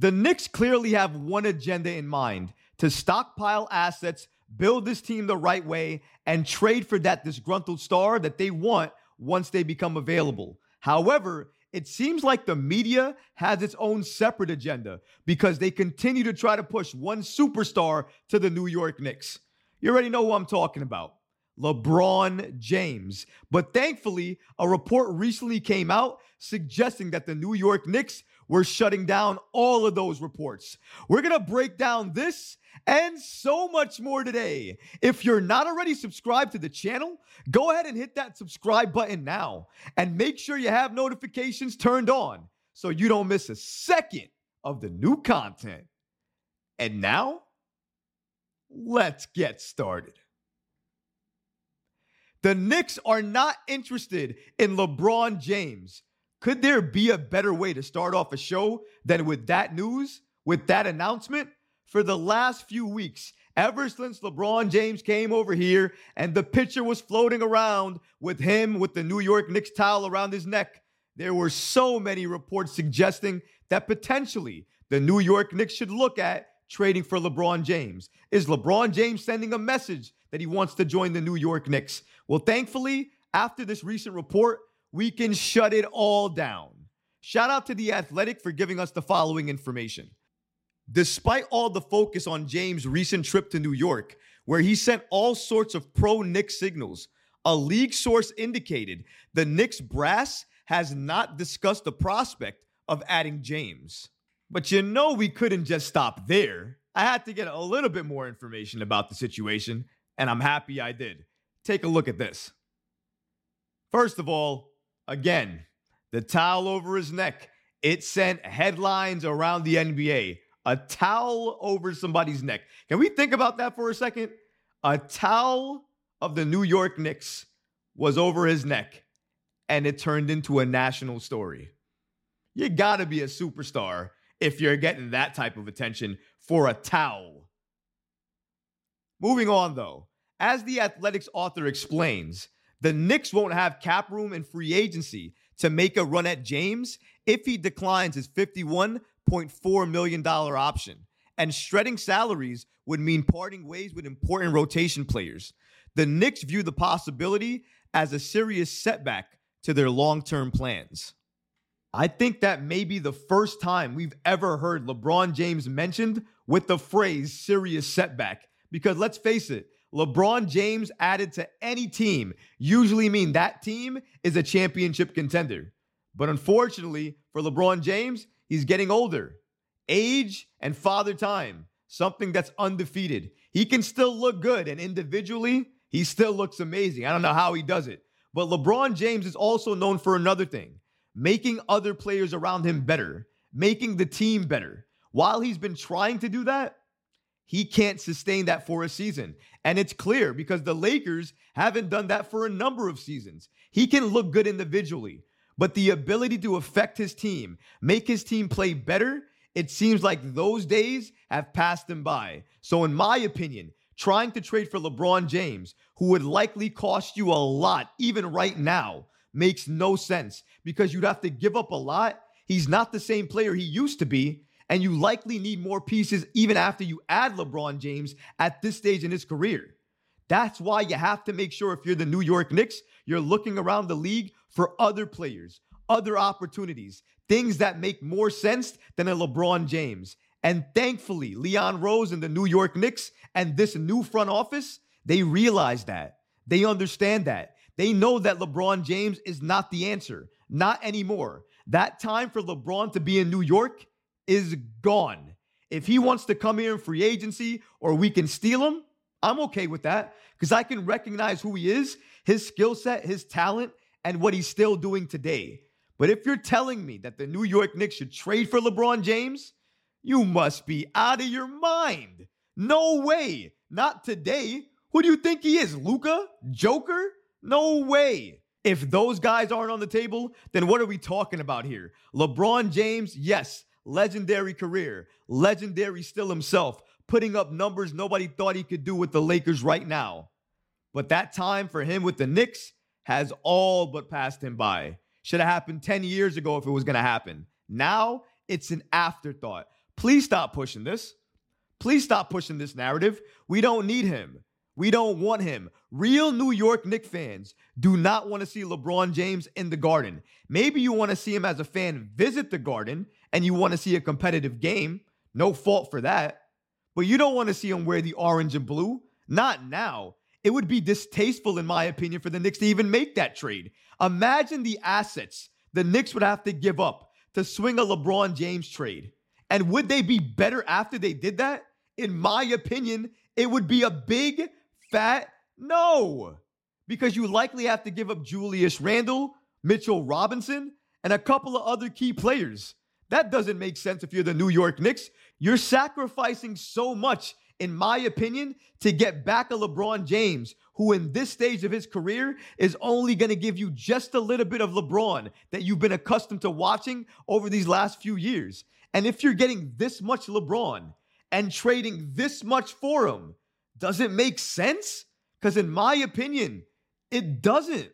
The Knicks clearly have one agenda in mind to stockpile assets, build this team the right way, and trade for that disgruntled star that they want once they become available. However, it seems like the media has its own separate agenda because they continue to try to push one superstar to the New York Knicks. You already know who I'm talking about. LeBron James. But thankfully, a report recently came out suggesting that the New York Knicks were shutting down all of those reports. We're going to break down this and so much more today. If you're not already subscribed to the channel, go ahead and hit that subscribe button now and make sure you have notifications turned on so you don't miss a second of the new content. And now, let's get started. The Knicks are not interested in LeBron James. Could there be a better way to start off a show than with that news, with that announcement? For the last few weeks, ever since LeBron James came over here and the picture was floating around with him with the New York Knicks towel around his neck, there were so many reports suggesting that potentially the New York Knicks should look at trading for LeBron James. Is LeBron James sending a message that he wants to join the New York Knicks? Well, thankfully, after this recent report, we can shut it all down. Shout out to The Athletic for giving us the following information. Despite all the focus on James' recent trip to New York, where he sent all sorts of pro Knicks signals, a league source indicated the Knicks brass has not discussed the prospect of adding James. But you know, we couldn't just stop there. I had to get a little bit more information about the situation, and I'm happy I did. Take a look at this. First of all, again, the towel over his neck. It sent headlines around the NBA. A towel over somebody's neck. Can we think about that for a second? A towel of the New York Knicks was over his neck, and it turned into a national story. You gotta be a superstar if you're getting that type of attention for a towel. Moving on, though, as the Athletics author explains, the Knicks won't have cap room and free agency to make a run at James if he declines his $51.4 million option. And shredding salaries would mean parting ways with important rotation players. The Knicks view the possibility as a serious setback to their long term plans. I think that may be the first time we've ever heard LeBron James mentioned with the phrase serious setback. Because let's face it, LeBron James added to any team usually mean that team is a championship contender. But unfortunately for LeBron James, he's getting older. Age and father time, something that's undefeated. He can still look good, and individually, he still looks amazing. I don't know how he does it. But LeBron James is also known for another thing making other players around him better, making the team better. While he's been trying to do that, he can't sustain that for a season. And it's clear because the Lakers haven't done that for a number of seasons. He can look good individually, but the ability to affect his team, make his team play better, it seems like those days have passed him by. So, in my opinion, trying to trade for LeBron James, who would likely cost you a lot, even right now, makes no sense because you'd have to give up a lot. He's not the same player he used to be and you likely need more pieces even after you add LeBron James at this stage in his career. That's why you have to make sure if you're the New York Knicks, you're looking around the league for other players, other opportunities, things that make more sense than a LeBron James. And thankfully, Leon Rose and the New York Knicks and this new front office, they realize that. They understand that. They know that LeBron James is not the answer, not anymore. That time for LeBron to be in New York is gone. If he wants to come here in free agency or we can steal him, I'm okay with that because I can recognize who he is, his skill set, his talent, and what he's still doing today. But if you're telling me that the New York Knicks should trade for LeBron James, you must be out of your mind. No way. Not today. Who do you think he is? Luka? Joker? No way. If those guys aren't on the table, then what are we talking about here? LeBron James, yes, legendary career, legendary still himself, putting up numbers nobody thought he could do with the Lakers right now. But that time for him with the Knicks has all but passed him by. Should have happened 10 years ago if it was going to happen. Now it's an afterthought. Please stop pushing this. Please stop pushing this narrative. We don't need him. We don't want him. Real New York Knicks fans do not want to see LeBron James in the garden. Maybe you want to see him as a fan visit the garden and you want to see a competitive game. No fault for that. But you don't want to see him wear the orange and blue. Not now. It would be distasteful, in my opinion, for the Knicks to even make that trade. Imagine the assets the Knicks would have to give up to swing a LeBron James trade. And would they be better after they did that? In my opinion, it would be a big, fat no. Because you likely have to give up Julius Randle, Mitchell Robinson, and a couple of other key players. That doesn't make sense if you're the New York Knicks. You're sacrificing so much, in my opinion, to get back a LeBron James, who in this stage of his career is only going to give you just a little bit of LeBron that you've been accustomed to watching over these last few years. And if you're getting this much LeBron and trading this much for him, does it make sense? Because in my opinion, it doesn't.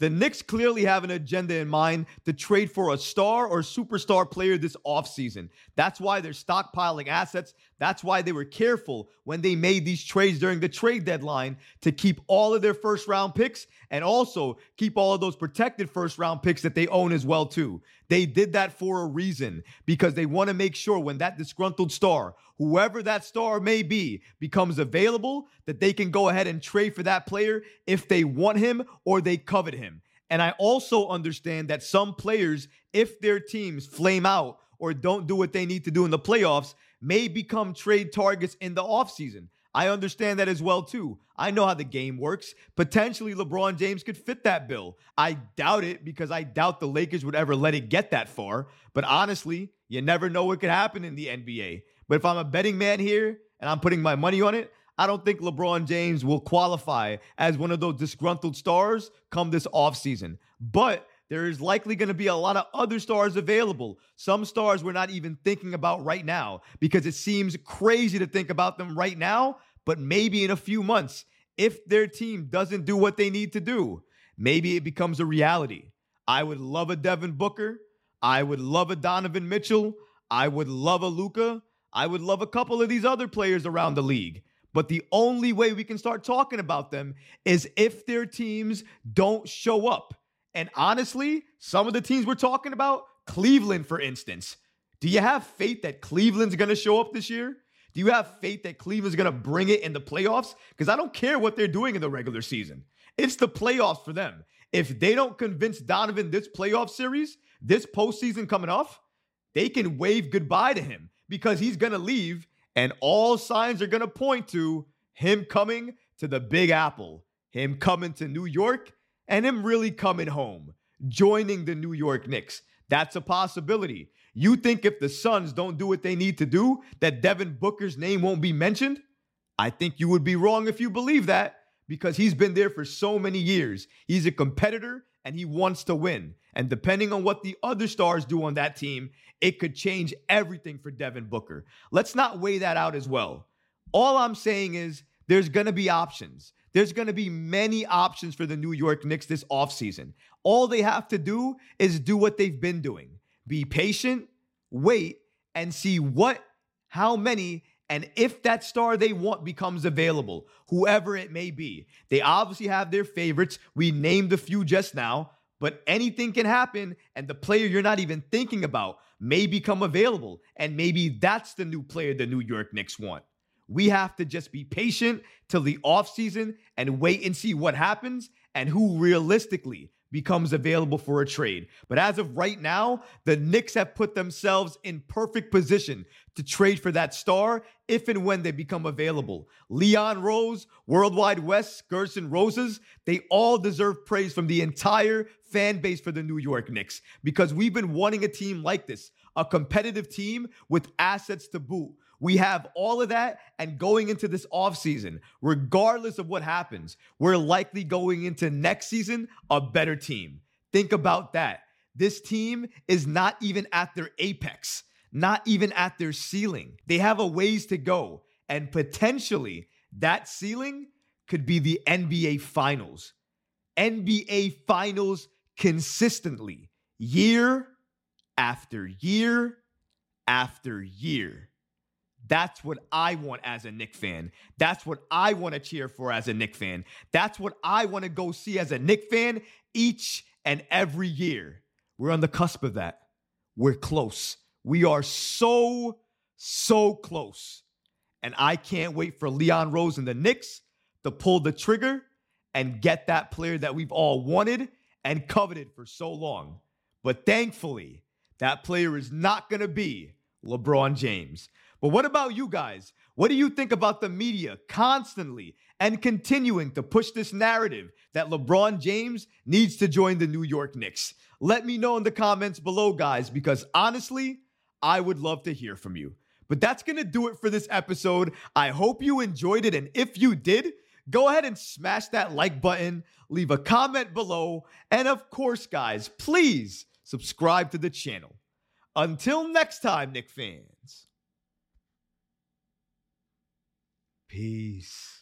The Knicks clearly have an agenda in mind to trade for a star or superstar player this offseason. That's why they're stockpiling assets. That's why they were careful when they made these trades during the trade deadline to keep all of their first round picks and also keep all of those protected first round picks that they own as well too. They did that for a reason because they want to make sure when that disgruntled star, whoever that star may be, becomes available, that they can go ahead and trade for that player if they want him or they covet him. And I also understand that some players, if their teams flame out or don't do what they need to do in the playoffs, may become trade targets in the offseason. I understand that as well too. I know how the game works. Potentially LeBron James could fit that bill. I doubt it because I doubt the Lakers would ever let it get that far. But honestly, you never know what could happen in the NBA. But if I'm a betting man here and I'm putting my money on it, I don't think LeBron James will qualify as one of those disgruntled stars come this offseason. But there is likely going to be a lot of other stars available. Some stars we're not even thinking about right now because it seems crazy to think about them right now, but maybe in a few months, if their team doesn't do what they need to do, maybe it becomes a reality. I would love a Devin Booker. I would love a Donovan Mitchell. I would love a Luka. I would love a couple of these other players around the league. But the only way we can start talking about them is if their teams don't show up. And honestly, some of the teams we're talking about, Cleveland, for instance, do you have faith that Cleveland's going to show up this year? Do you have faith that Cleveland's going to bring it in the playoffs? Because I don't care what they're doing in the regular season. It's the playoffs for them. If they don't convince Donovan this playoff series, this postseason coming off, they can wave goodbye to him because he's going to leave, and all signs are going to point to him coming to the Big Apple, him coming to New York, and him really coming home, joining the New York Knicks. That's a possibility. You think if the Suns don't do what they need to do, that Devin Booker's name won't be mentioned? I think you would be wrong if you believe that because he's been there for so many years. He's a competitor and he wants to win. And depending on what the other stars do on that team, it could change everything for Devin Booker. Let's not weigh that out as well. All I'm saying is there's going to be options. There's going to be many options for the New York Knicks this offseason. All they have to do is do what they've been doing be patient, wait, and see what, how many, and if that star they want becomes available, whoever it may be. They obviously have their favorites. We named a few just now, but anything can happen, and the player you're not even thinking about may become available. And maybe that's the new player the New York Knicks want. We have to just be patient till the offseason and wait and see what happens and who realistically becomes available for a trade. But as of right now, the Knicks have put themselves in perfect position to trade for that star if and when they become available. Leon Rose, Worldwide Wes, Gersson Rosas, they all deserve praise from the entire fan base for the New York Knicks because we've been wanting a team like this, a competitive team with assets to boot we have all of that. And going into this offseason, regardless of what happens, we're likely going into next season a better team. Think about that. This team is not even at their apex, not even at their ceiling. They have a ways to go. And potentially that ceiling could be the NBA Finals. NBA Finals consistently, year after year after year. That's what I want as a Knick fan. That's what I want to cheer for as a Knick fan. That's what I want to go see as a Knick fan each and every year. We're on the cusp of that. We're close. We are so, so close. And I can't wait for Leon Rose and the Knicks to pull the trigger and get that player that we've all wanted and coveted for so long. But thankfully, that player is not going to be LeBron James. But what about you guys? What do you think about the media constantly and continuing to push this narrative that LeBron James needs to join the New York Knicks? Let me know in the comments below, guys, because honestly, I would love to hear from you. But that's going to do it for this episode. I hope you enjoyed it. And if you did, go ahead and smash that like button, leave a comment below. And of course, guys, please subscribe to the channel. Until next time, Knick fans. Peace.